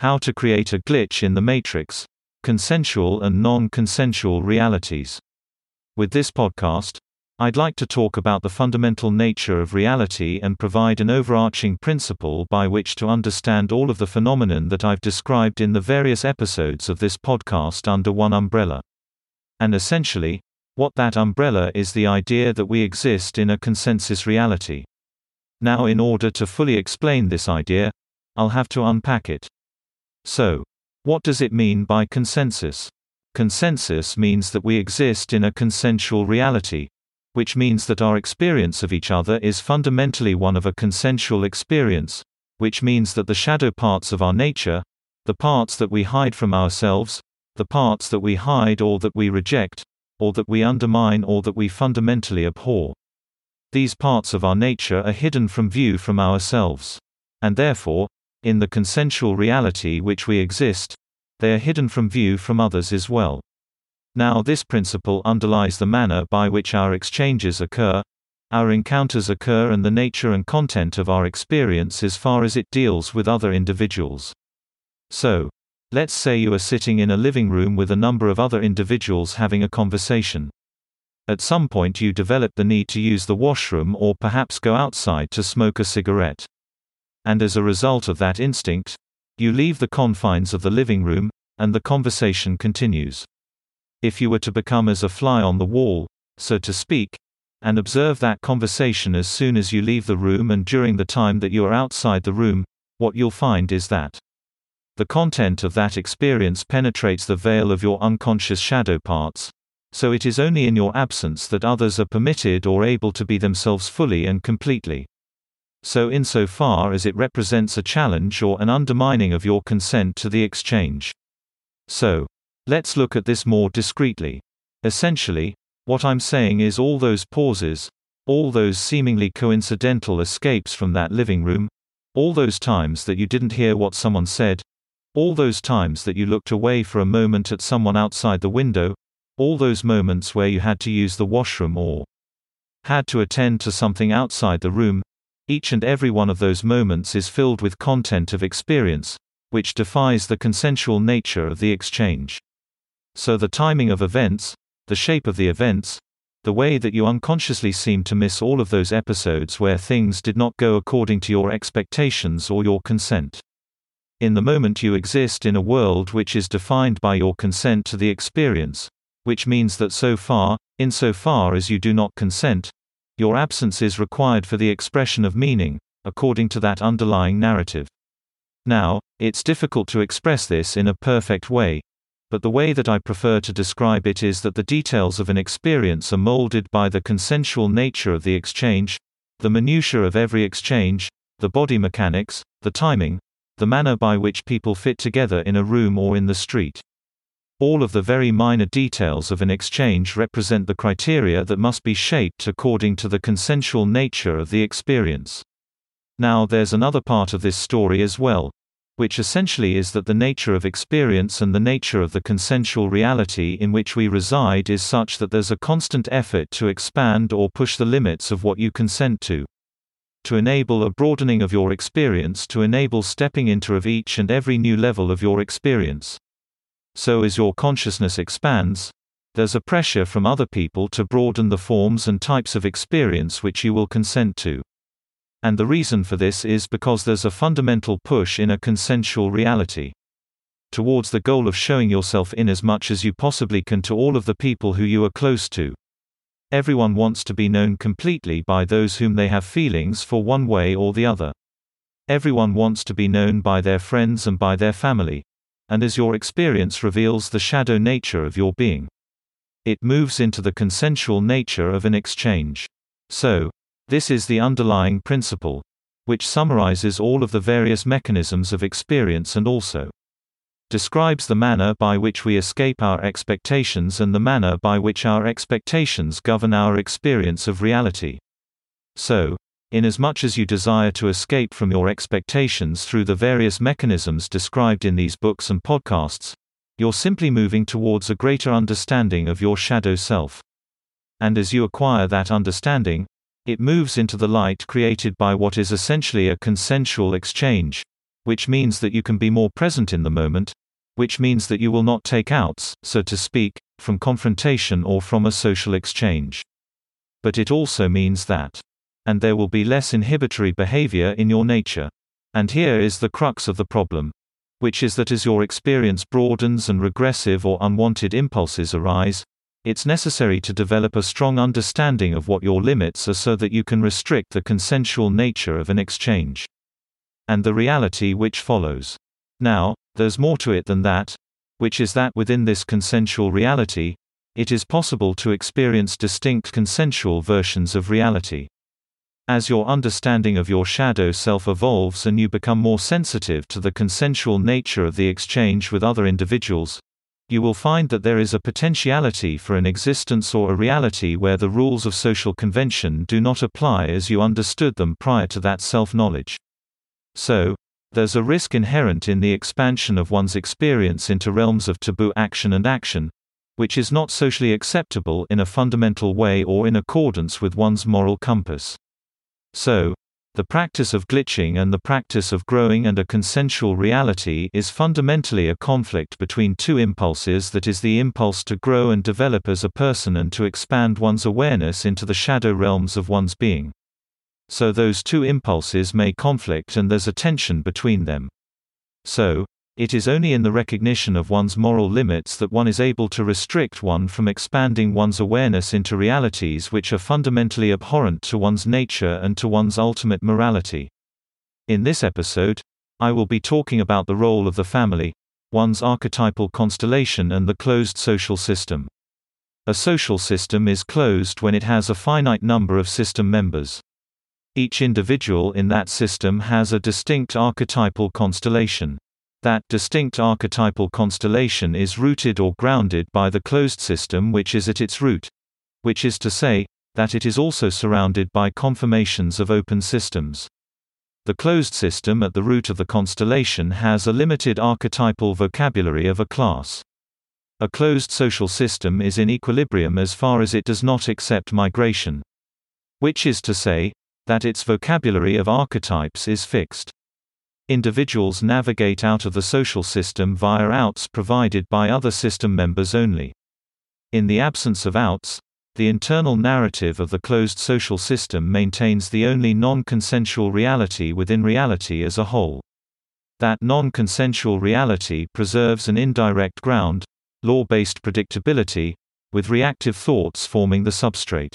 How to create a glitch in the matrix. Consensual and non-consensual realities. With this podcast, I'd like to talk about the fundamental nature of reality and provide an overarching principle by which to understand all of the phenomenon that I've described in the various episodes of this podcast under one umbrella. And essentially, what that umbrella is the idea that we exist in a consensus reality. Now in order to fully explain this idea, I'll have to unpack it. So, what does it mean by consensus? Consensus means that we exist in a consensual reality, which means that our experience of each other is fundamentally one of a consensual experience, which means that the shadow parts of our nature, the parts that we hide from ourselves, the parts that we hide or that we reject, or that we undermine or that we fundamentally abhor. These parts of our nature are hidden from view from ourselves. And therefore, in the consensual reality which we exist, they are hidden from view from others as well. Now this principle underlies the manner by which our exchanges occur, our encounters occur and the nature and content of our experience as far as it deals with other individuals. So, Let's say you are sitting in a living room with a number of other individuals having a conversation. At some point you develop the need to use the washroom or perhaps go outside to smoke a cigarette. And as a result of that instinct, you leave the confines of the living room, and the conversation continues. If you were to become as a fly on the wall, so to speak, and observe that conversation as soon as you leave the room and during the time that you are outside the room, what you'll find is that the content of that experience penetrates the veil of your unconscious shadow parts. So it is only in your absence that others are permitted or able to be themselves fully and completely. So insofar as it represents a challenge or an undermining of your consent to the exchange. So, let's look at this more discreetly. Essentially, what I'm saying is all those pauses, all those seemingly coincidental escapes from that living room, all those times that you didn't hear what someone said, all those times that you looked away for a moment at someone outside the window, all those moments where you had to use the washroom or had to attend to something outside the room, each and every one of those moments is filled with content of experience, which defies the consensual nature of the exchange. So the timing of events, the shape of the events, the way that you unconsciously seem to miss all of those episodes where things did not go according to your expectations or your consent. In the moment you exist in a world which is defined by your consent to the experience, which means that so far, insofar as you do not consent, your absence is required for the expression of meaning, according to that underlying narrative. Now, it's difficult to express this in a perfect way, but the way that I prefer to describe it is that the details of an experience are molded by the consensual nature of the exchange, the minutiae of every exchange, the body mechanics, the timing, the manner by which people fit together in a room or in the street. All of the very minor details of an exchange represent the criteria that must be shaped according to the consensual nature of the experience. Now there's another part of this story as well, which essentially is that the nature of experience and the nature of the consensual reality in which we reside is such that there's a constant effort to expand or push the limits of what you consent to to enable a broadening of your experience to enable stepping into of each and every new level of your experience. So as your consciousness expands, there's a pressure from other people to broaden the forms and types of experience which you will consent to. And the reason for this is because there's a fundamental push in a consensual reality towards the goal of showing yourself in as much as you possibly can to all of the people who you are close to. Everyone wants to be known completely by those whom they have feelings for one way or the other. Everyone wants to be known by their friends and by their family. And as your experience reveals the shadow nature of your being, it moves into the consensual nature of an exchange. So, this is the underlying principle, which summarizes all of the various mechanisms of experience and also describes the manner by which we escape our expectations and the manner by which our expectations govern our experience of reality. So, inasmuch as you desire to escape from your expectations through the various mechanisms described in these books and podcasts, you're simply moving towards a greater understanding of your shadow self. And as you acquire that understanding, it moves into the light created by what is essentially a consensual exchange, which means that you can be more present in the moment, which means that you will not take outs, so to speak, from confrontation or from a social exchange. But it also means that. And there will be less inhibitory behavior in your nature. And here is the crux of the problem. Which is that as your experience broadens and regressive or unwanted impulses arise, it's necessary to develop a strong understanding of what your limits are so that you can restrict the consensual nature of an exchange. And the reality which follows. Now, there's more to it than that, which is that within this consensual reality, it is possible to experience distinct consensual versions of reality. As your understanding of your shadow self evolves and you become more sensitive to the consensual nature of the exchange with other individuals, you will find that there is a potentiality for an existence or a reality where the rules of social convention do not apply as you understood them prior to that self knowledge. So, there's a risk inherent in the expansion of one's experience into realms of taboo action and action, which is not socially acceptable in a fundamental way or in accordance with one's moral compass. So, the practice of glitching and the practice of growing and a consensual reality is fundamentally a conflict between two impulses that is the impulse to grow and develop as a person and to expand one's awareness into the shadow realms of one's being. So those two impulses may conflict and there's a tension between them. So, it is only in the recognition of one's moral limits that one is able to restrict one from expanding one's awareness into realities which are fundamentally abhorrent to one's nature and to one's ultimate morality. In this episode, I will be talking about the role of the family, one's archetypal constellation and the closed social system. A social system is closed when it has a finite number of system members. Each individual in that system has a distinct archetypal constellation. That distinct archetypal constellation is rooted or grounded by the closed system which is at its root. Which is to say, that it is also surrounded by conformations of open systems. The closed system at the root of the constellation has a limited archetypal vocabulary of a class. A closed social system is in equilibrium as far as it does not accept migration. Which is to say, that its vocabulary of archetypes is fixed. Individuals navigate out of the social system via outs provided by other system members only. In the absence of outs, the internal narrative of the closed social system maintains the only non-consensual reality within reality as a whole. That non-consensual reality preserves an indirect ground, law-based predictability, with reactive thoughts forming the substrate.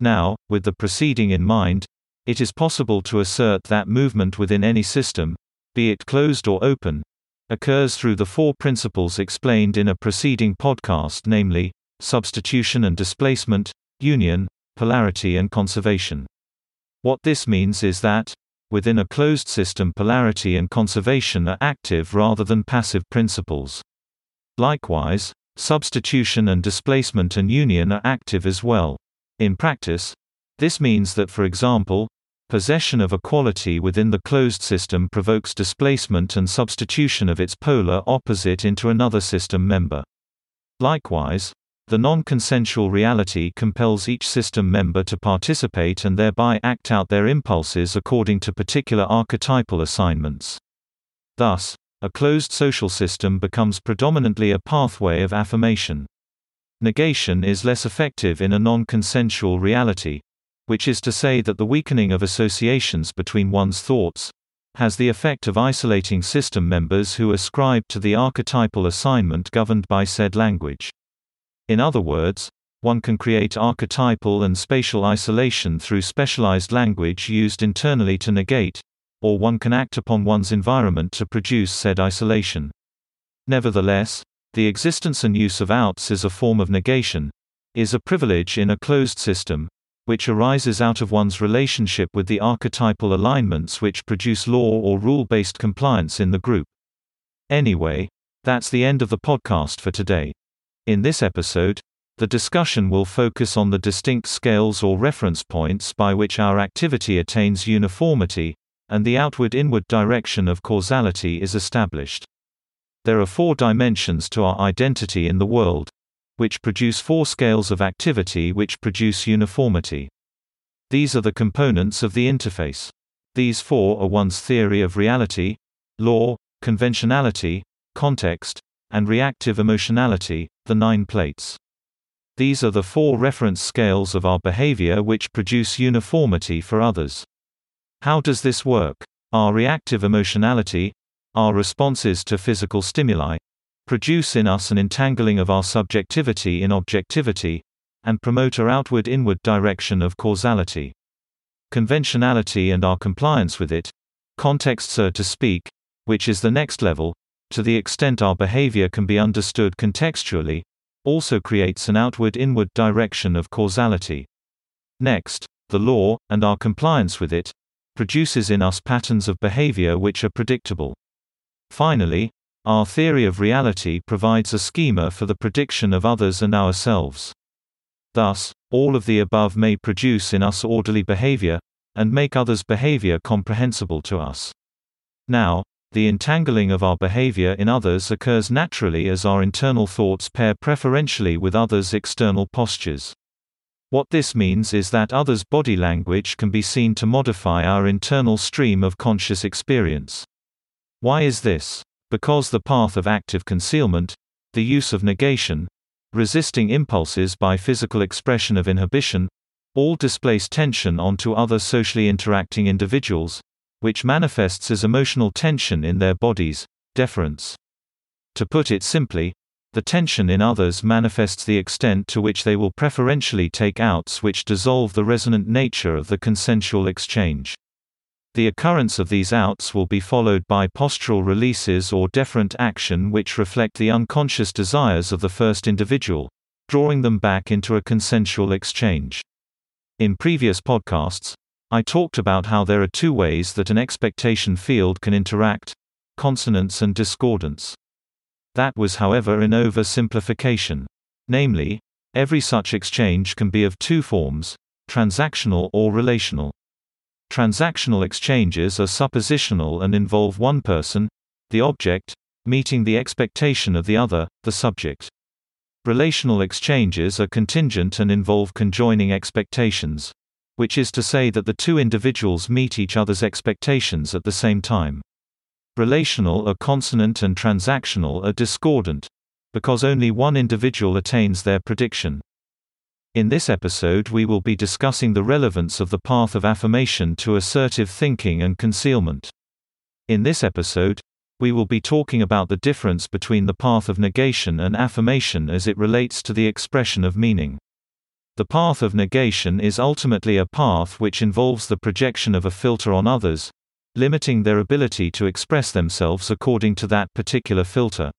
Now, with the preceding in mind, it is possible to assert that movement within any system, be it closed or open, occurs through the four principles explained in a preceding podcast namely, substitution and displacement, union, polarity and conservation. What this means is that, within a closed system polarity and conservation are active rather than passive principles. Likewise, substitution and displacement and union are active as well. In practice, this means that for example, possession of a quality within the closed system provokes displacement and substitution of its polar opposite into another system member. Likewise, the non-consensual reality compels each system member to participate and thereby act out their impulses according to particular archetypal assignments. Thus, a closed social system becomes predominantly a pathway of affirmation. Negation is less effective in a non-consensual reality, which is to say that the weakening of associations between one's thoughts has the effect of isolating system members who ascribe to the archetypal assignment governed by said language. In other words, one can create archetypal and spatial isolation through specialized language used internally to negate, or one can act upon one's environment to produce said isolation. Nevertheless, the existence and use of outs is a form of negation is a privilege in a closed system, which arises out of one's relationship with the archetypal alignments which produce law or rule-based compliance in the group. Anyway, that's the end of the podcast for today. In this episode, the discussion will focus on the distinct scales or reference points by which our activity attains uniformity, and the outward-inward direction of causality is established. There are four dimensions to our identity in the world, which produce four scales of activity which produce uniformity. These are the components of the interface. These four are one's theory of reality, law, conventionality, context, and reactive emotionality, the nine plates. These are the four reference scales of our behavior which produce uniformity for others. How does this work? Our reactive emotionality, our responses to physical stimuli, produce in us an entangling of our subjectivity in objectivity, and promote our outward inward direction of causality. Conventionality and our compliance with it, context so to speak, which is the next level, to the extent our behavior can be understood contextually, also creates an outward inward direction of causality. Next, the law, and our compliance with it, produces in us patterns of behavior which are predictable. Finally, our theory of reality provides a schema for the prediction of others and ourselves. Thus, all of the above may produce in us orderly behavior, and make others' behavior comprehensible to us. Now, the entangling of our behavior in others occurs naturally as our internal thoughts pair preferentially with others' external postures. What this means is that others' body language can be seen to modify our internal stream of conscious experience. Why is this? Because the path of active concealment, the use of negation, resisting impulses by physical expression of inhibition, all displace tension onto other socially interacting individuals, which manifests as emotional tension in their bodies, deference. To put it simply, the tension in others manifests the extent to which they will preferentially take outs which dissolve the resonant nature of the consensual exchange. The occurrence of these outs will be followed by postural releases or deferent action which reflect the unconscious desires of the first individual, drawing them back into a consensual exchange. In previous podcasts, I talked about how there are two ways that an expectation field can interact consonance and discordance. That was, however, an oversimplification. Namely, every such exchange can be of two forms transactional or relational. Transactional exchanges are suppositional and involve one person, the object, meeting the expectation of the other, the subject. Relational exchanges are contingent and involve conjoining expectations which is to say that the two individuals meet each other's expectations at the same time. Relational are consonant and transactional are discordant, because only one individual attains their prediction. In this episode we will be discussing the relevance of the path of affirmation to assertive thinking and concealment. In this episode, we will be talking about the difference between the path of negation and affirmation as it relates to the expression of meaning. The path of negation is ultimately a path which involves the projection of a filter on others, limiting their ability to express themselves according to that particular filter.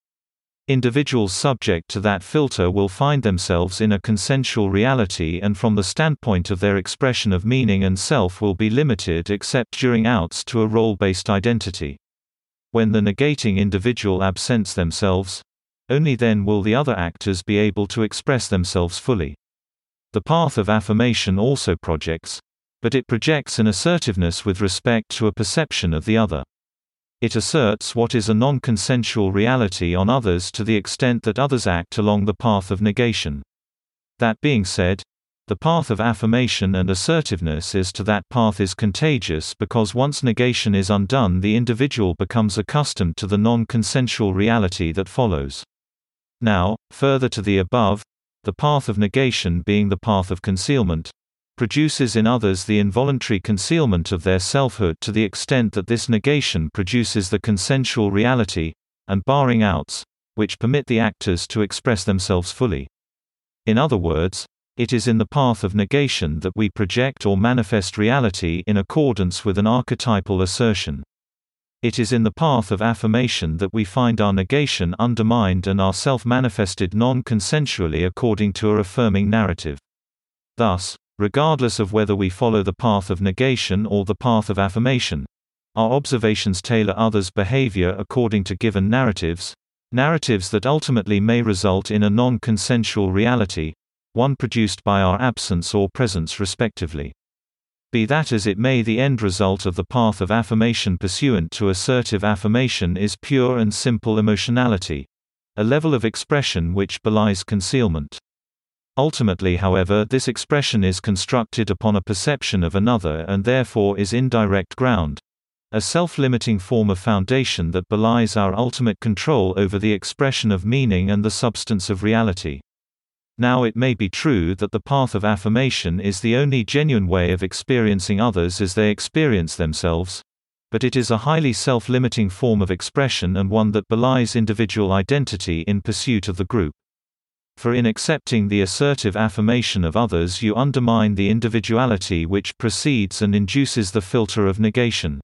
Individuals subject to that filter will find themselves in a consensual reality and from the standpoint of their expression of meaning and self will be limited except during outs to a role-based identity. When the negating individual absents themselves, only then will the other actors be able to express themselves fully. The path of affirmation also projects, but it projects an assertiveness with respect to a perception of the other. It asserts what is a non consensual reality on others to the extent that others act along the path of negation. That being said, the path of affirmation and assertiveness is to that path is contagious because once negation is undone, the individual becomes accustomed to the non consensual reality that follows. Now, further to the above, the path of negation being the path of concealment, produces in others the involuntary concealment of their selfhood to the extent that this negation produces the consensual reality, and barring outs, which permit the actors to express themselves fully. In other words, it is in the path of negation that we project or manifest reality in accordance with an archetypal assertion. It is in the path of affirmation that we find our negation undermined and our self manifested non consensually according to a affirming narrative. Thus, regardless of whether we follow the path of negation or the path of affirmation, our observations tailor others' behavior according to given narratives, narratives that ultimately may result in a non consensual reality, one produced by our absence or presence respectively. Be that as it may the end result of the path of affirmation pursuant to assertive affirmation is pure and simple emotionality. A level of expression which belies concealment. Ultimately however this expression is constructed upon a perception of another and therefore is indirect ground, a self-limiting form of foundation that belies our ultimate control over the expression of meaning and the substance of reality. Now it may be true that the path of affirmation is the only genuine way of experiencing others as they experience themselves, but it is a highly self-limiting form of expression and one that belies individual identity in pursuit of the group. For in accepting the assertive affirmation of others you undermine the individuality which precedes and induces the filter of negation.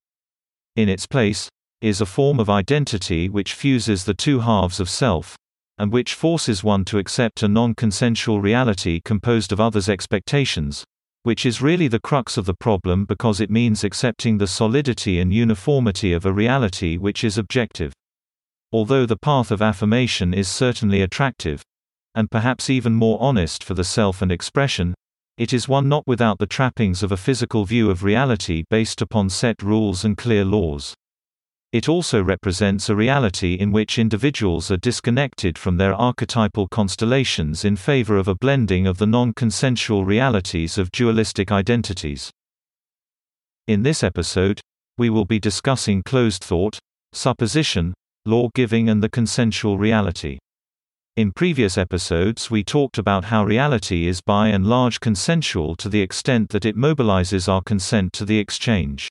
In its place, is a form of identity which fuses the two halves of self, and which forces one to accept a non-consensual reality composed of others' expectations, which is really the crux of the problem because it means accepting the solidity and uniformity of a reality which is objective. Although the path of affirmation is certainly attractive, and perhaps even more honest for the self and expression, it is one not without the trappings of a physical view of reality based upon set rules and clear laws. It also represents a reality in which individuals are disconnected from their archetypal constellations in favor of a blending of the non-consensual realities of dualistic identities. In this episode, we will be discussing closed thought, supposition, law giving and the consensual reality. In previous episodes we talked about how reality is by and large consensual to the extent that it mobilizes our consent to the exchange.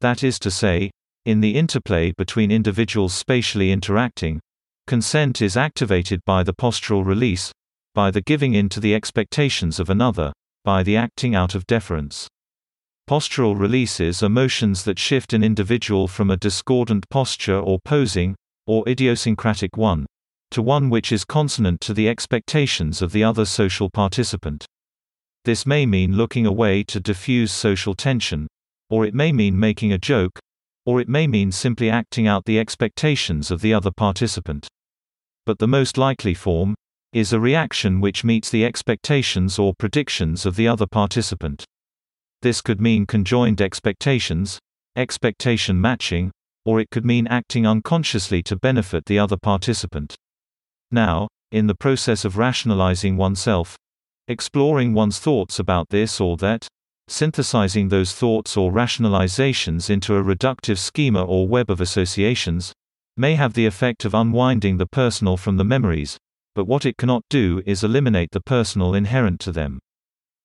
That is to say, in the interplay between individuals spatially interacting, consent is activated by the postural release, by the giving in to the expectations of another, by the acting out of deference. Postural releases are motions that shift an individual from a discordant posture or posing, or idiosyncratic one, to one which is consonant to the expectations of the other social participant. This may mean looking away to diffuse social tension, or it may mean making a joke, or it may mean simply acting out the expectations of the other participant. But the most likely form is a reaction which meets the expectations or predictions of the other participant. This could mean conjoined expectations, expectation matching, or it could mean acting unconsciously to benefit the other participant. Now, in the process of rationalizing oneself, exploring one's thoughts about this or that, synthesizing those thoughts or rationalizations into a reductive schema or web of associations, may have the effect of unwinding the personal from the memories, but what it cannot do is eliminate the personal inherent to them.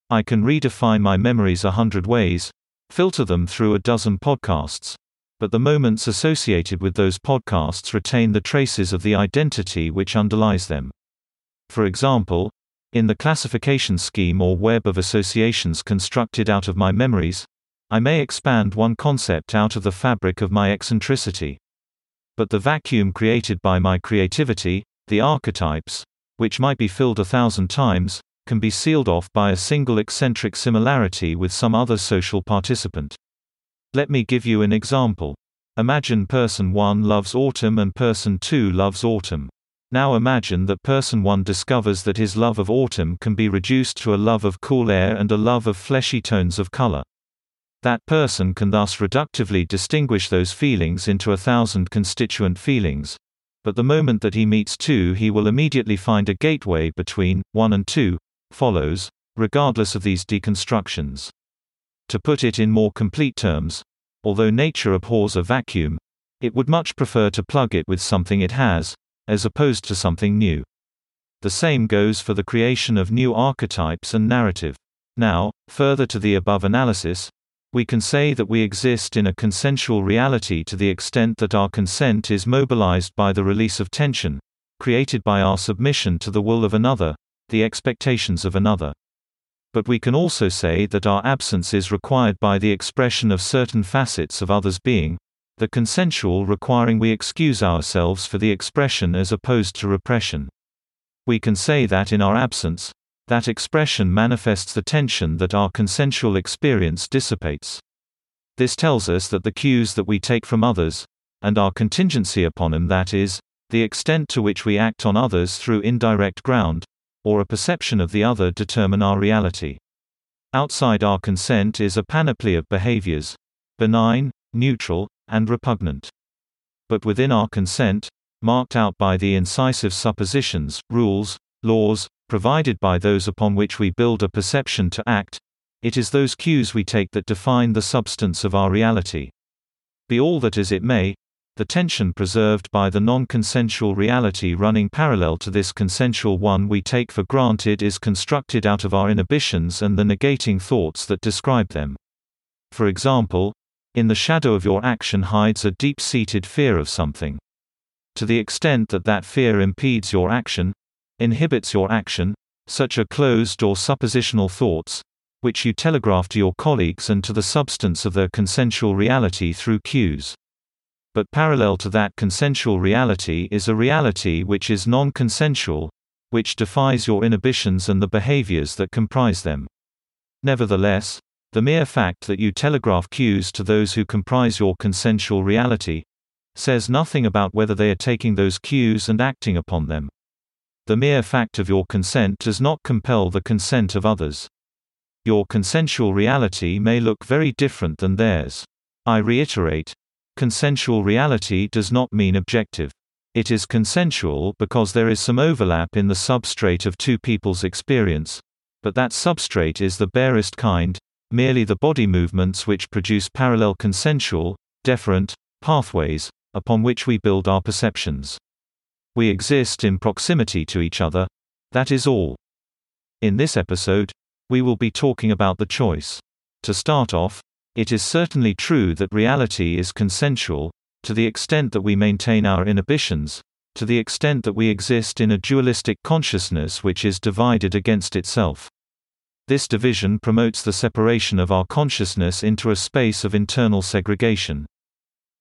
I can redefine my memories a hundred ways, filter them through a dozen podcasts, but the moments associated with those podcasts retain the traces of the identity which underlies them. For example, in the classification scheme or web of associations constructed out of my memories, I may expand one concept out of the fabric of my eccentricity. But the vacuum created by my creativity, the archetypes, which might be filled a thousand times, can be sealed off by a single eccentric similarity with some other social participant. Let me give you an example. Imagine person 1 loves autumn and person 2 loves autumn. Now imagine that person 1 discovers that his love of autumn can be reduced to a love of cool air and a love of fleshy tones of color. That person can thus reductively distinguish those feelings into a thousand constituent feelings. But the moment that he meets 2 he will immediately find a gateway between 1 and 2, follows, regardless of these deconstructions. To put it in more complete terms, although nature abhors a vacuum, it would much prefer to plug it with something it has, as opposed to something new. The same goes for the creation of new archetypes and narrative. Now, further to the above analysis, we can say that we exist in a consensual reality to the extent that our consent is mobilized by the release of tension, created by our submission to the will of another, the expectations of another. But we can also say that our absence is required by the expression of certain facets of others' being, the consensual requiring we excuse ourselves for the expression as opposed to repression. We can say that in our absence, that expression manifests the tension that our consensual experience dissipates. This tells us that the cues that we take from others, and our contingency upon them that is, the extent to which we act on others through indirect ground, or a perception of the other determine our reality. Outside our consent is a panoply of behaviors benign, neutral, and repugnant. But within our consent, marked out by the incisive suppositions, rules, laws, provided by those upon which we build a perception to act, it is those cues we take that define the substance of our reality. Be all that as it may, the tension preserved by the non-consensual reality running parallel to this consensual one we take for granted is constructed out of our inhibitions and the negating thoughts that describe them. For example, in the shadow of your action hides a deep-seated fear of something. To the extent that that fear impedes your action, inhibits your action, such are closed or suppositional thoughts, which you telegraph to your colleagues and to the substance of their consensual reality through cues. But parallel to that consensual reality is a reality which is non-consensual, which defies your inhibitions and the behaviors that comprise them. Nevertheless, the mere fact that you telegraph cues to those who comprise your consensual reality says nothing about whether they are taking those cues and acting upon them. The mere fact of your consent does not compel the consent of others. Your consensual reality may look very different than theirs. I reiterate, Consensual reality does not mean objective. It is consensual because there is some overlap in the substrate of two people's experience, but that substrate is the barest kind, merely the body movements which produce parallel consensual, deferent, pathways, upon which we build our perceptions. We exist in proximity to each other, that is all. In this episode, we will be talking about the choice. To start off, it is certainly true that reality is consensual, to the extent that we maintain our inhibitions, to the extent that we exist in a dualistic consciousness which is divided against itself. This division promotes the separation of our consciousness into a space of internal segregation.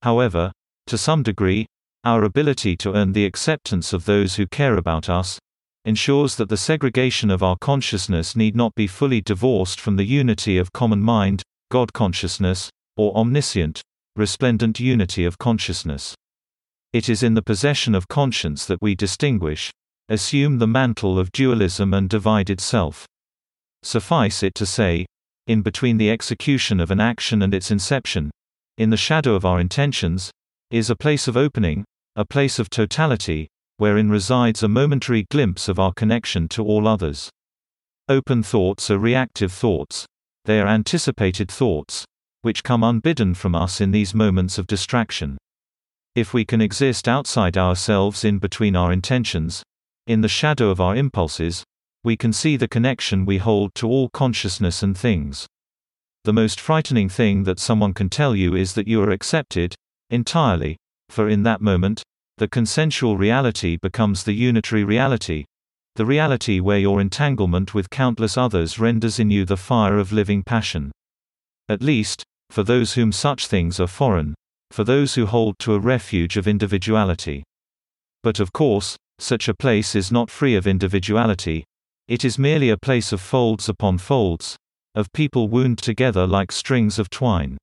However, to some degree, our ability to earn the acceptance of those who care about us ensures that the segregation of our consciousness need not be fully divorced from the unity of common mind, God consciousness, or omniscient, resplendent unity of consciousness. It is in the possession of conscience that we distinguish, assume the mantle of dualism and divided self. Suffice it to say, in between the execution of an action and its inception, in the shadow of our intentions, is a place of opening, a place of totality, wherein resides a momentary glimpse of our connection to all others. Open thoughts are reactive thoughts, they are anticipated thoughts, which come unbidden from us in these moments of distraction. If we can exist outside ourselves in between our intentions, in the shadow of our impulses, we can see the connection we hold to all consciousness and things. The most frightening thing that someone can tell you is that you are accepted, entirely, for in that moment, the consensual reality becomes the unitary reality, the reality where your entanglement with countless others renders in you the fire of living passion. At least, for those whom such things are foreign, for those who hold to a refuge of individuality. But of course, such a place is not free of individuality, it is merely a place of folds upon folds, of people wound together like strings of twine.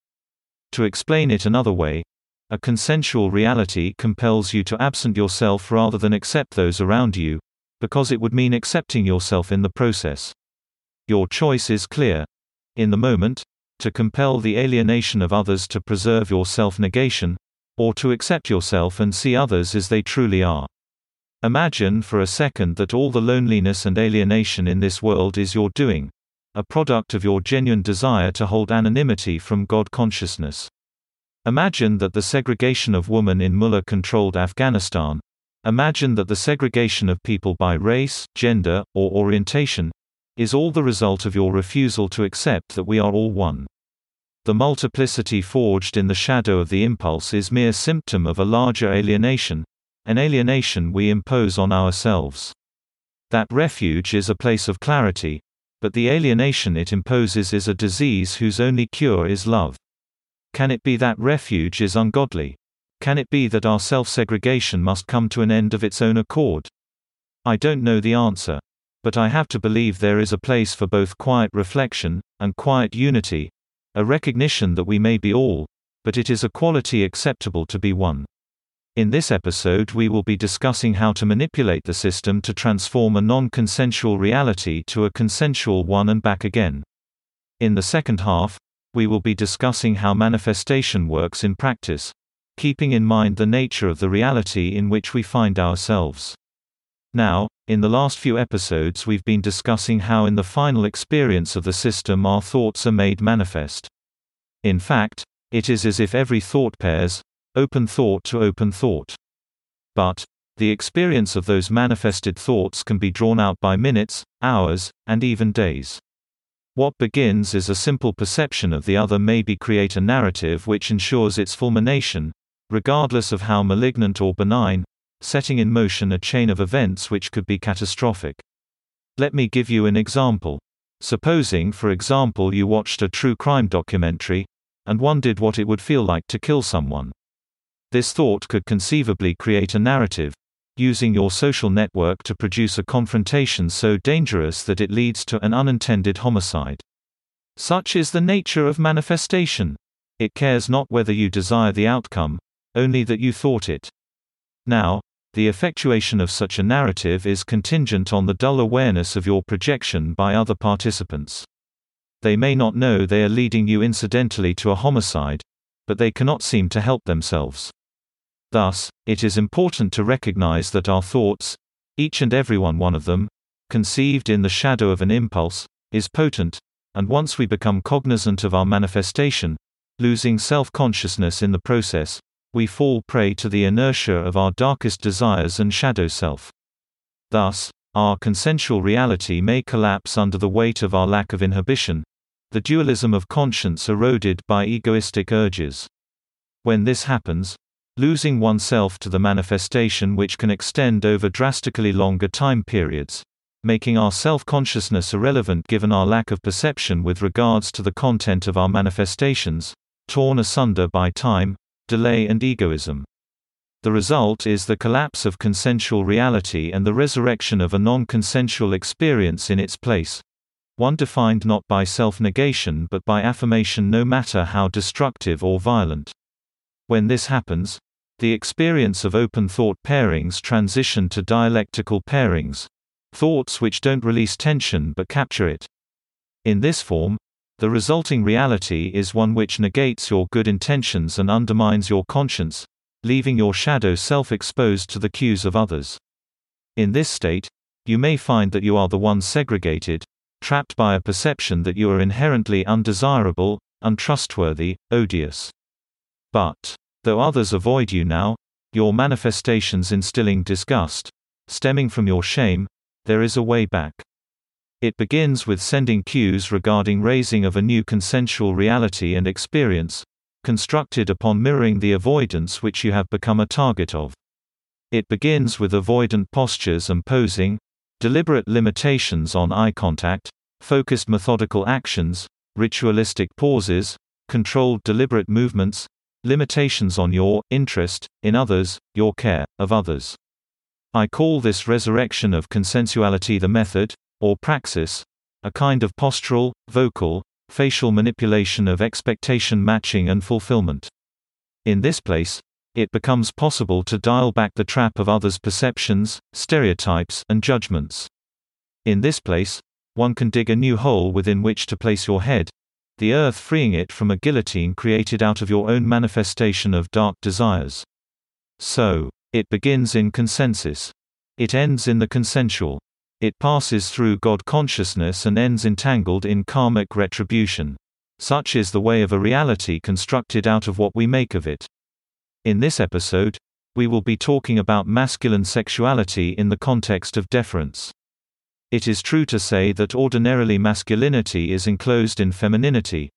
To explain it another way, a consensual reality compels you to absent yourself rather than accept those around you, because it would mean accepting yourself in the process. Your choice is clear. In the moment, to compel the alienation of others to preserve your self-negation, or to accept yourself and see others as they truly are. Imagine for a second that all the loneliness and alienation in this world is your doing, a product of your genuine desire to hold anonymity from God consciousness. Imagine that the segregation of women in mullah controlled Afghanistan, Imagine that the segregation of people by race, gender, or orientation is all the result of your refusal to accept that we are all one. The multiplicity forged in the shadow of the impulse is mere symptom of a larger alienation, an alienation we impose on ourselves. That refuge is a place of clarity, but the alienation it imposes is a disease whose only cure is love. Can it be that refuge is ungodly? Can it be that our self-segregation must come to an end of its own accord? I don't know the answer. But I have to believe there is a place for both quiet reflection, and quiet unity, a recognition that we may be all, but it is a quality acceptable to be one. In this episode we will be discussing how to manipulate the system to transform a non-consensual reality to a consensual one and back again. In the second half, we will be discussing how manifestation works in practice, keeping in mind the nature of the reality in which we find ourselves. Now, in the last few episodes we've been discussing how in the final experience of the system our thoughts are made manifest. In fact, It is as if every thought pairs, open thought to open thought. But, the experience of those manifested thoughts can be drawn out by minutes, hours, and even days. What begins as a simple perception of the other maybe create a narrative which ensures its fulmination, regardless of how malignant or benign, setting in motion a chain of events which could be catastrophic. Let me give you an example. Supposing, for example, you watched a true crime documentary and wondered what it would feel like to kill someone. This thought could conceivably create a narrative, using your social network to produce a confrontation so dangerous that it leads to an unintended homicide. Such is the nature of manifestation. It cares not whether you desire the outcome, only that you thought it. Now, the effectuation of such a narrative is contingent on the dull awareness of your projection by other participants. They may not know they are leading you incidentally to a homicide, but they cannot seem to help themselves. Thus, it is important to recognize that our thoughts, each and every one of them, conceived in the shadow of an impulse, is potent, and once we become cognizant of our manifestation, losing self consciousness in the process, we fall prey to the inertia of our darkest desires and shadow self. Thus, our consensual reality may collapse under the weight of our lack of inhibition, the dualism of conscience eroded by egoistic urges. When this happens, losing oneself to the manifestation which can extend over drastically longer time periods, making our self-consciousness irrelevant given our lack of perception with regards to the content of our manifestations, torn asunder by time, delay and egoism. The result is the collapse of consensual reality and the resurrection of a non-consensual experience in its place. One defined not by self-negation but by affirmation no matter how destructive or violent. When this happens, the experience of open thought pairings transition to dialectical pairings, thoughts which don't release tension but capture it. In this form, the resulting reality is one which negates your good intentions and undermines your conscience, leaving your shadow self exposed to the cues of others. In this state, you may find that you are the one segregated, trapped by a perception that you are inherently undesirable, untrustworthy, odious. But, though others avoid you now, your manifestations instilling disgust, stemming from your shame, there is a way back. It begins with sending cues regarding raising of a new consensual reality and experience, constructed upon mirroring the avoidance which you have become a target of. It begins with avoidant postures and posing, deliberate limitations on eye contact, focused methodical actions, ritualistic pauses, controlled deliberate movements, limitations on your interest in others, your care of others. I call this resurrection of consensuality the method, or praxis, a kind of postural, vocal, facial manipulation of expectation matching and fulfillment. In this place, it becomes possible to dial back the trap of others' perceptions, stereotypes, and judgments. In this place, one can dig a new hole within which to place your head, the earth freeing it from a guillotine created out of your own manifestation of dark desires. So, it begins in consensus. It ends in the consensual. It passes through God consciousness and ends entangled in karmic retribution. Such is the way of a reality constructed out of what we make of it. In this episode, we will be talking about masculine sexuality in the context of deference. It is true to say that ordinarily masculinity is enclosed in femininity,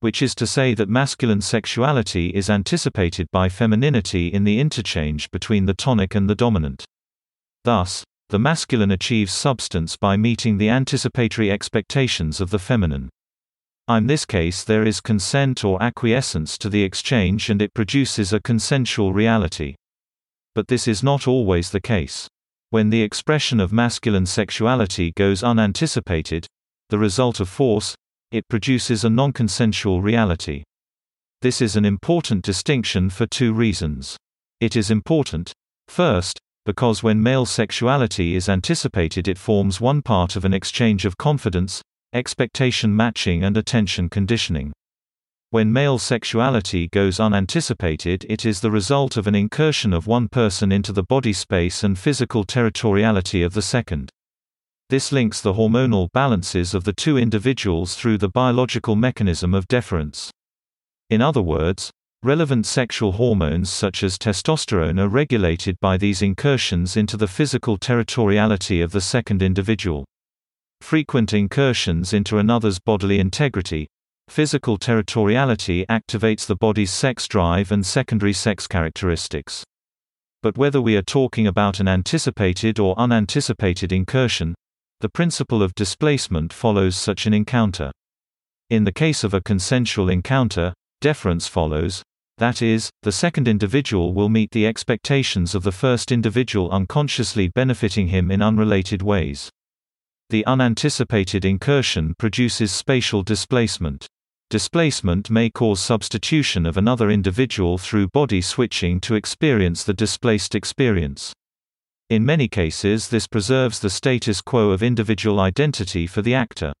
which is to say that masculine sexuality is anticipated by femininity in the interchange between the tonic and the dominant. Thus, the masculine achieves substance by meeting the anticipatory expectations of the feminine. In this case there is consent or acquiescence to the exchange and it produces a consensual reality. But this is not always the case. When the expression of masculine sexuality goes unanticipated, the result of force, it produces a non-consensual reality. This is an important distinction for two reasons. It is important, first, because when male sexuality is anticipated it forms one part of an exchange of confidence, expectation matching and attention conditioning. When male sexuality goes unanticipated it is the result of an incursion of one person into the body space and physical territoriality of the second. This links the hormonal balances of the two individuals through the biological mechanism of deference. In other words, relevant sexual hormones such as testosterone are regulated by these incursions into the physical territoriality of the second individual. Frequent incursions into another's bodily integrity, physical territoriality activates the body's sex drive and secondary sex characteristics. But whether we are talking about an anticipated or unanticipated incursion, the principle of displacement follows such an encounter. In the case of a consensual encounter, deference follows, that is, the second individual will meet the expectations of the first individual unconsciously benefiting him in unrelated ways. The unanticipated incursion produces spatial displacement. Displacement may cause substitution of another individual through body switching to experience the displaced experience. In many cases this preserves the status quo of individual identity for the actor.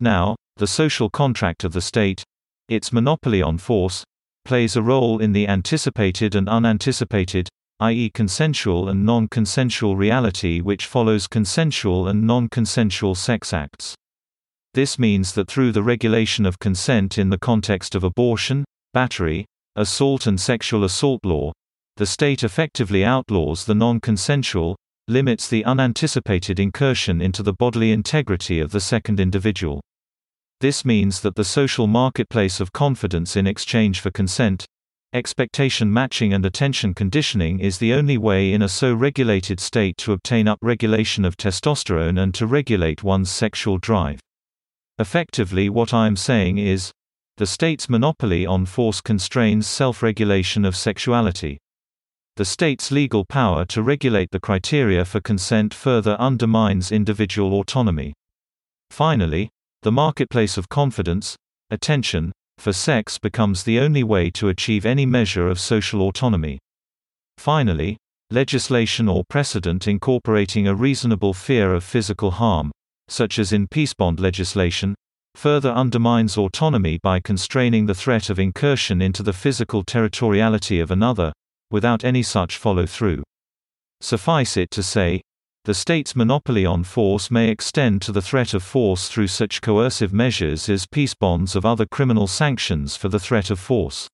Now, the social contract of the state, its monopoly on force, plays a role in the anticipated and unanticipated, i.e. consensual and non-consensual reality which follows consensual and non-consensual sex acts. This means that through the regulation of consent in the context of abortion, battery, assault and sexual assault law, the state effectively outlaws the non-consensual, limits the unanticipated incursion into the bodily integrity of the second individual. This means that the social marketplace of confidence in exchange for consent, expectation matching and attention conditioning is the only way in a so regulated state to obtain upregulation of testosterone and to regulate one's sexual drive. Effectively what I am saying is, the state's monopoly on force constrains self-regulation of sexuality. The state's legal power to regulate the criteria for consent further undermines individual autonomy. Finally, the marketplace of confidence, attention, for sex becomes the only way to achieve any measure of social autonomy. Finally, legislation or precedent incorporating a reasonable fear of physical harm, such as in peace bond legislation, further undermines autonomy by constraining the threat of incursion into the physical territoriality of another, without any such follow-through. Suffice it to say, the state's monopoly on force may extend to the threat of force through such coercive measures as peace bonds of other criminal sanctions for the threat of force.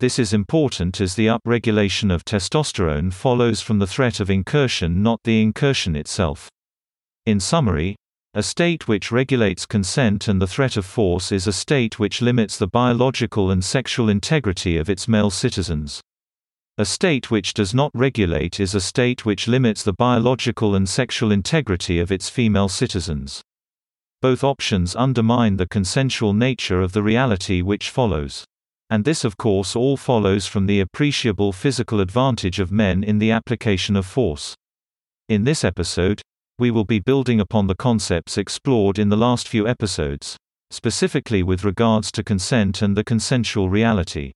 This is important as the upregulation of testosterone follows from the threat of incursion not the incursion itself. In summary, a state which regulates consent and the threat of force is a state which limits the biological and sexual integrity of its male citizens. A state which does not regulate is a state which limits the biological and sexual integrity of its female citizens. Both options undermine the consensual nature of the reality which follows. And this of course all follows from the appreciable physical advantage of men in the application of force. In this episode, we will be building upon the concepts explored in the last few episodes, specifically with regards to consent and the consensual reality.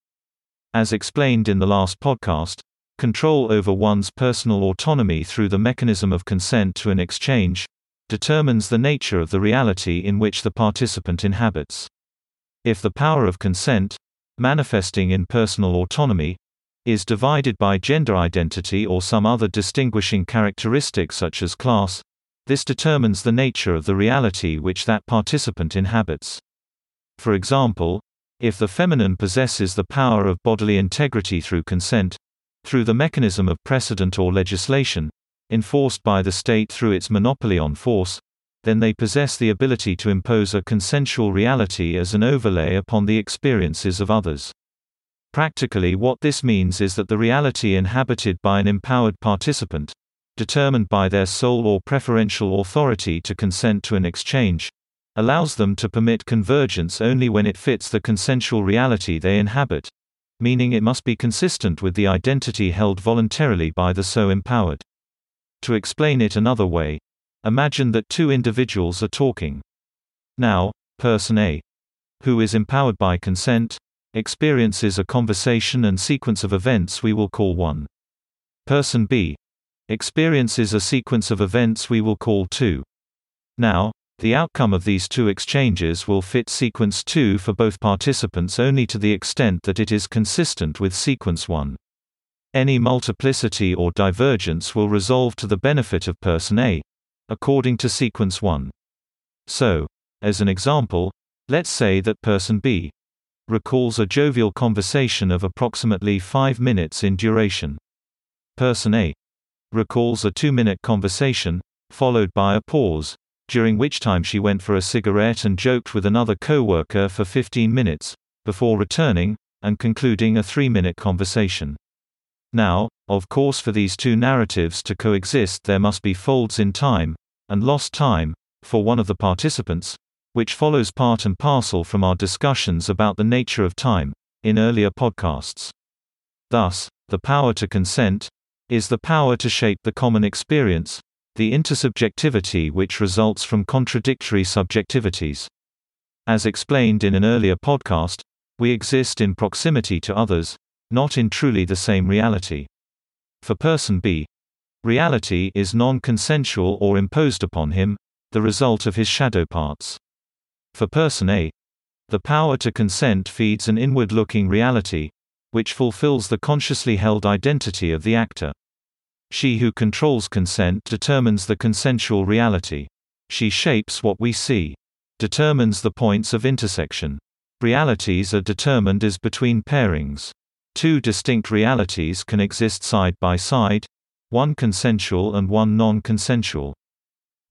As explained in the last podcast, control over one's personal autonomy through the mechanism of consent to an exchange determines the nature of the reality in which the participant inhabits. If the power of consent, manifesting in personal autonomy, is divided by gender identity or some other distinguishing characteristic such as class, this determines the nature of the reality which that participant inhabits. For example, if the feminine possesses the power of bodily integrity through consent, through the mechanism of precedent or legislation, enforced by the state through its monopoly on force, then they possess the ability to impose a consensual reality as an overlay upon the experiences of others. Practically what this means is that the reality inhabited by an empowered participant, determined by their sole or preferential authority to consent to an exchange, allows them to permit convergence only when it fits the consensual reality they inhabit, meaning it must be consistent with the identity held voluntarily by the so empowered. To explain it another way, imagine that two individuals are talking. Now, person A, who is empowered by consent, experiences a conversation and sequence of events we will call 1. Person B, experiences a sequence of events we will call 2. Now, the outcome of these two exchanges will fit sequence 2 for both participants only to the extent that it is consistent with sequence 1. Any multiplicity or divergence will resolve to the benefit of person A, according to sequence 1. So, as an example, let's say that person B recalls a jovial conversation of approximately 5 minutes in duration. Person A recalls a 2-minute conversation, followed by a pause, during which time she went for a cigarette and joked with another co-worker for 15 minutes, before returning, and concluding a 3-minute conversation. Now, of course for these two narratives to coexist there must be folds in time, and lost time, for one of the participants, which follows part and parcel from our discussions about the nature of time, in earlier podcasts. Thus, the power to consent, is the power to shape the common experience, the intersubjectivity which results from contradictory subjectivities. As explained in an earlier podcast, we exist in proximity to others, not in truly the same reality. For person B, reality is non consensual or imposed upon him, the result of his shadow parts. For person A, the power to consent feeds an inward looking reality, which fulfills the consciously held identity of the actor. She who controls consent determines the consensual reality. She shapes what we see. Determines the points of intersection. Realities are determined as between pairings. Two distinct realities can exist side by side, one consensual and one non-consensual.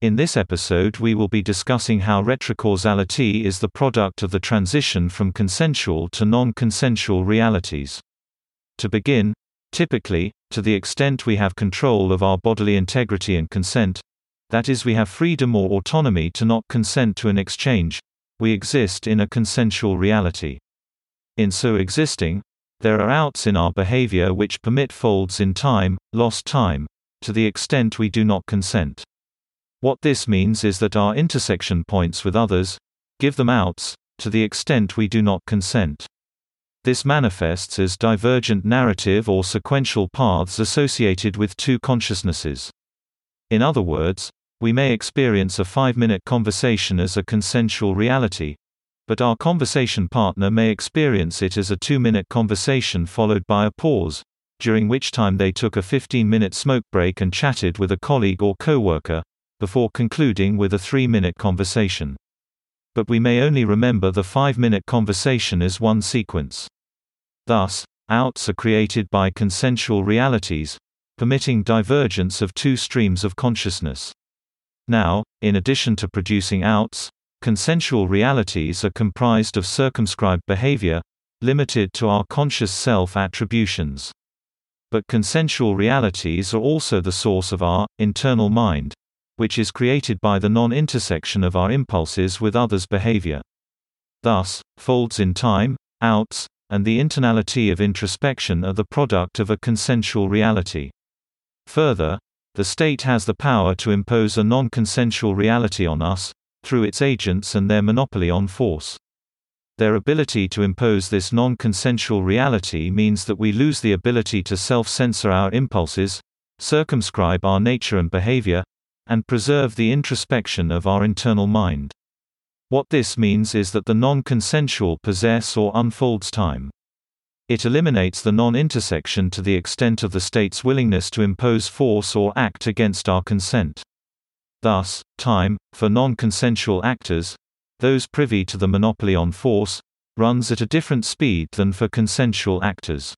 In this episode we will be discussing how retrocausality is the product of the transition from consensual to non-consensual realities. To begin, typically, to the extent we have control of our bodily integrity and consent, that is, we have freedom or autonomy to not consent to an exchange, we exist in a consensual reality. In so existing, there are outs in our behavior which permit folds in time, lost time, to the extent we do not consent. What this means is that our intersection points with others give them outs, to the extent we do not consent. This manifests as divergent narrative or sequential paths associated with two consciousnesses. In other words, we may experience a five-minute conversation as a consensual reality, but our conversation partner may experience it as a two-minute conversation followed by a pause, during which time they took a 15-minute smoke break and chatted with a colleague or coworker, before concluding with a three-minute conversation. But we may only remember the five-minute conversation as one sequence. Thus, outs are created by consensual realities, permitting divergence of two streams of consciousness. Now, in addition to producing outs, consensual realities are comprised of circumscribed behavior, limited to our conscious self attributions. But consensual realities are also the source of our internal mind, which is created by the non intersection of our impulses with others' behavior. Thus, folds in time, outs, and the internality of introspection are the product of a consensual reality. Further, the state has the power to impose a non-consensual reality on us, through its agents and their monopoly on force. Their ability to impose this non-consensual reality means that we lose the ability to self-censor our impulses, circumscribe our nature and behavior, and preserve the introspection of our internal mind. What this means is that the non-consensual possess or unfolds time. It eliminates the non-intersection to the extent of the state's willingness to impose force or act against our consent. Thus, time, for non-consensual actors, those privy to the monopoly on force, runs at a different speed than for consensual actors.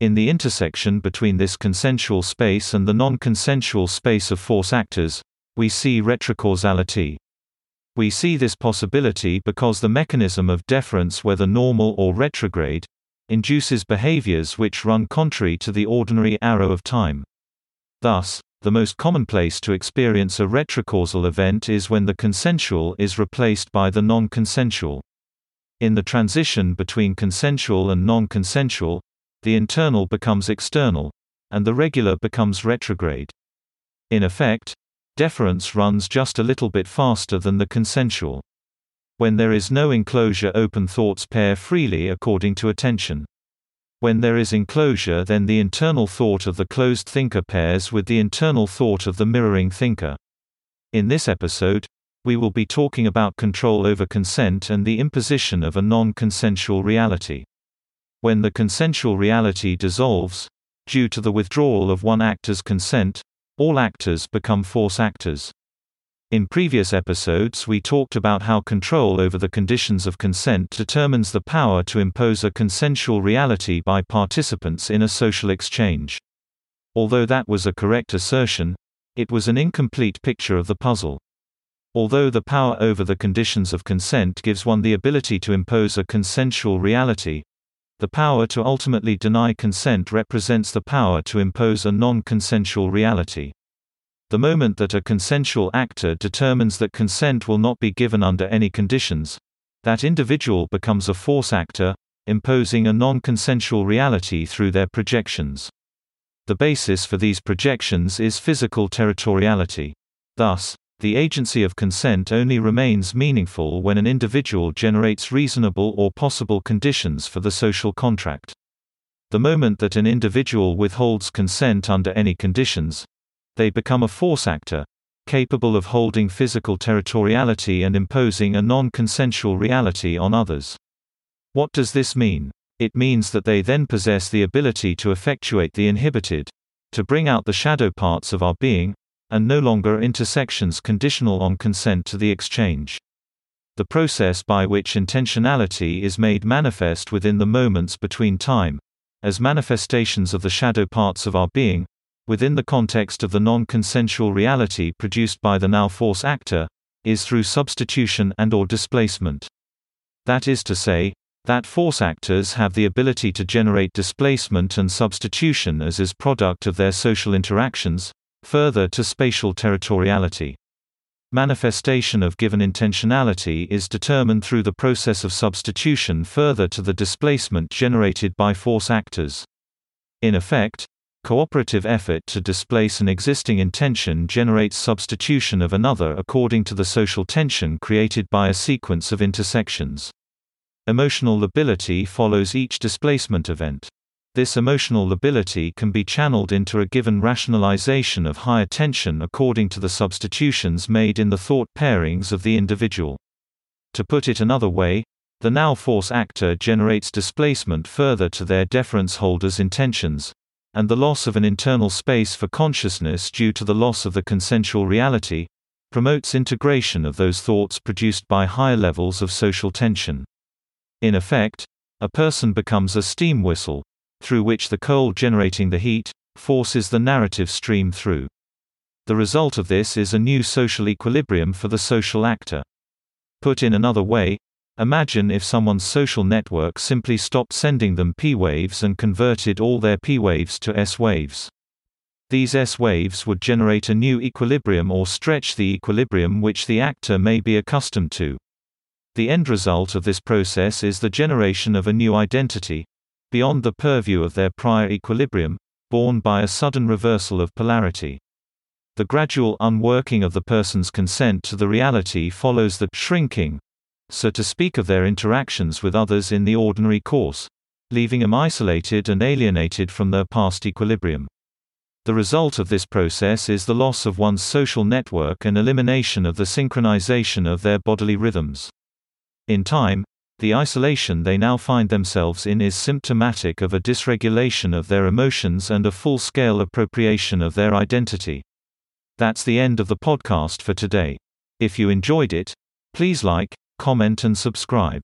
In the intersection between this consensual space and the non-consensual space of force actors, we see retrocausality. We see this possibility because the mechanism of deference whether normal or retrograde, induces behaviors which run contrary to the ordinary arrow of time. Thus, the most common place to experience a retrocausal event is when the consensual is replaced by the non-consensual. In the transition between consensual and non-consensual, the internal becomes external, and the regular becomes retrograde. In effect, Deference runs just a little bit faster than the consensual. When there is no enclosure open thoughts pair freely according to attention. When there is enclosure then the internal thought of the closed thinker pairs with the internal thought of the mirroring thinker. In this episode, we will be talking about control over consent and the imposition of a non-consensual reality. When the consensual reality dissolves, due to the withdrawal of one actor's consent, all actors become force actors. In previous episodes we talked about how control over the conditions of consent determines the power to impose a consensual reality by participants in a social exchange. Although that was a correct assertion, it was an incomplete picture of the puzzle. Although the power over the conditions of consent gives one the ability to impose a consensual reality, the power to ultimately deny consent represents the power to impose a non-consensual reality. The moment that a consensual actor determines that consent will not be given under any conditions, that individual becomes a force actor, imposing a non-consensual reality through their projections. The basis for these projections is physical territoriality. Thus, the agency of consent only remains meaningful when an individual generates reasonable or possible conditions for the social contract. The moment that an individual withholds consent under any conditions, they become a force actor, capable of holding physical territoriality and imposing a non-consensual reality on others. What does this mean? It means that they then possess the ability to effectuate the inhibited, to bring out the shadow parts of our being, and no longer intersections conditional on consent to the exchange. The process by which intentionality is made manifest within the moments between time, as manifestations of the shadow parts of our being, within the context of the non-consensual reality produced by the now force actor, is through substitution and or displacement. That is to say, that force actors have the ability to generate displacement and substitution as is product of their social interactions, further to spatial territoriality. Manifestation of given intentionality is determined through the process of substitution further to the displacement generated by force actors. In effect, cooperative effort to displace an existing intention generates substitution of another according to the social tension created by a sequence of intersections. Emotional lability follows each displacement event. This emotional lability can be channeled into a given rationalization of higher tension according to the substitutions made in the thought pairings of the individual. To put it another way, the now force actor generates displacement further to their deference holder's intentions, and the loss of an internal space for consciousness due to the loss of the consensual reality promotes integration of those thoughts produced by higher levels of social tension. In effect, a person becomes a steam whistle, through which the coal generating the heat, forces the narrative stream through. The result of this is a new social equilibrium for the social actor. Put in another way, imagine if someone's social network simply stopped sending them P waves and converted all their P waves to S waves. These S waves would generate a new equilibrium or stretch the equilibrium which the actor may be accustomed to. The end result of this process is the generation of a new identity, beyond the purview of their prior equilibrium, born by a sudden reversal of polarity. The gradual unworking of the person's consent to the reality follows the shrinking, so to speak of their interactions with others in the ordinary course, leaving them isolated and alienated from their past equilibrium. The result of this process is the loss of one's social network and elimination of the synchronization of their bodily rhythms. In time, the isolation they now find themselves in is symptomatic of a dysregulation of their emotions and a full-scale appropriation of their identity. That's the end of the podcast for today. If you enjoyed it, please like, comment and subscribe.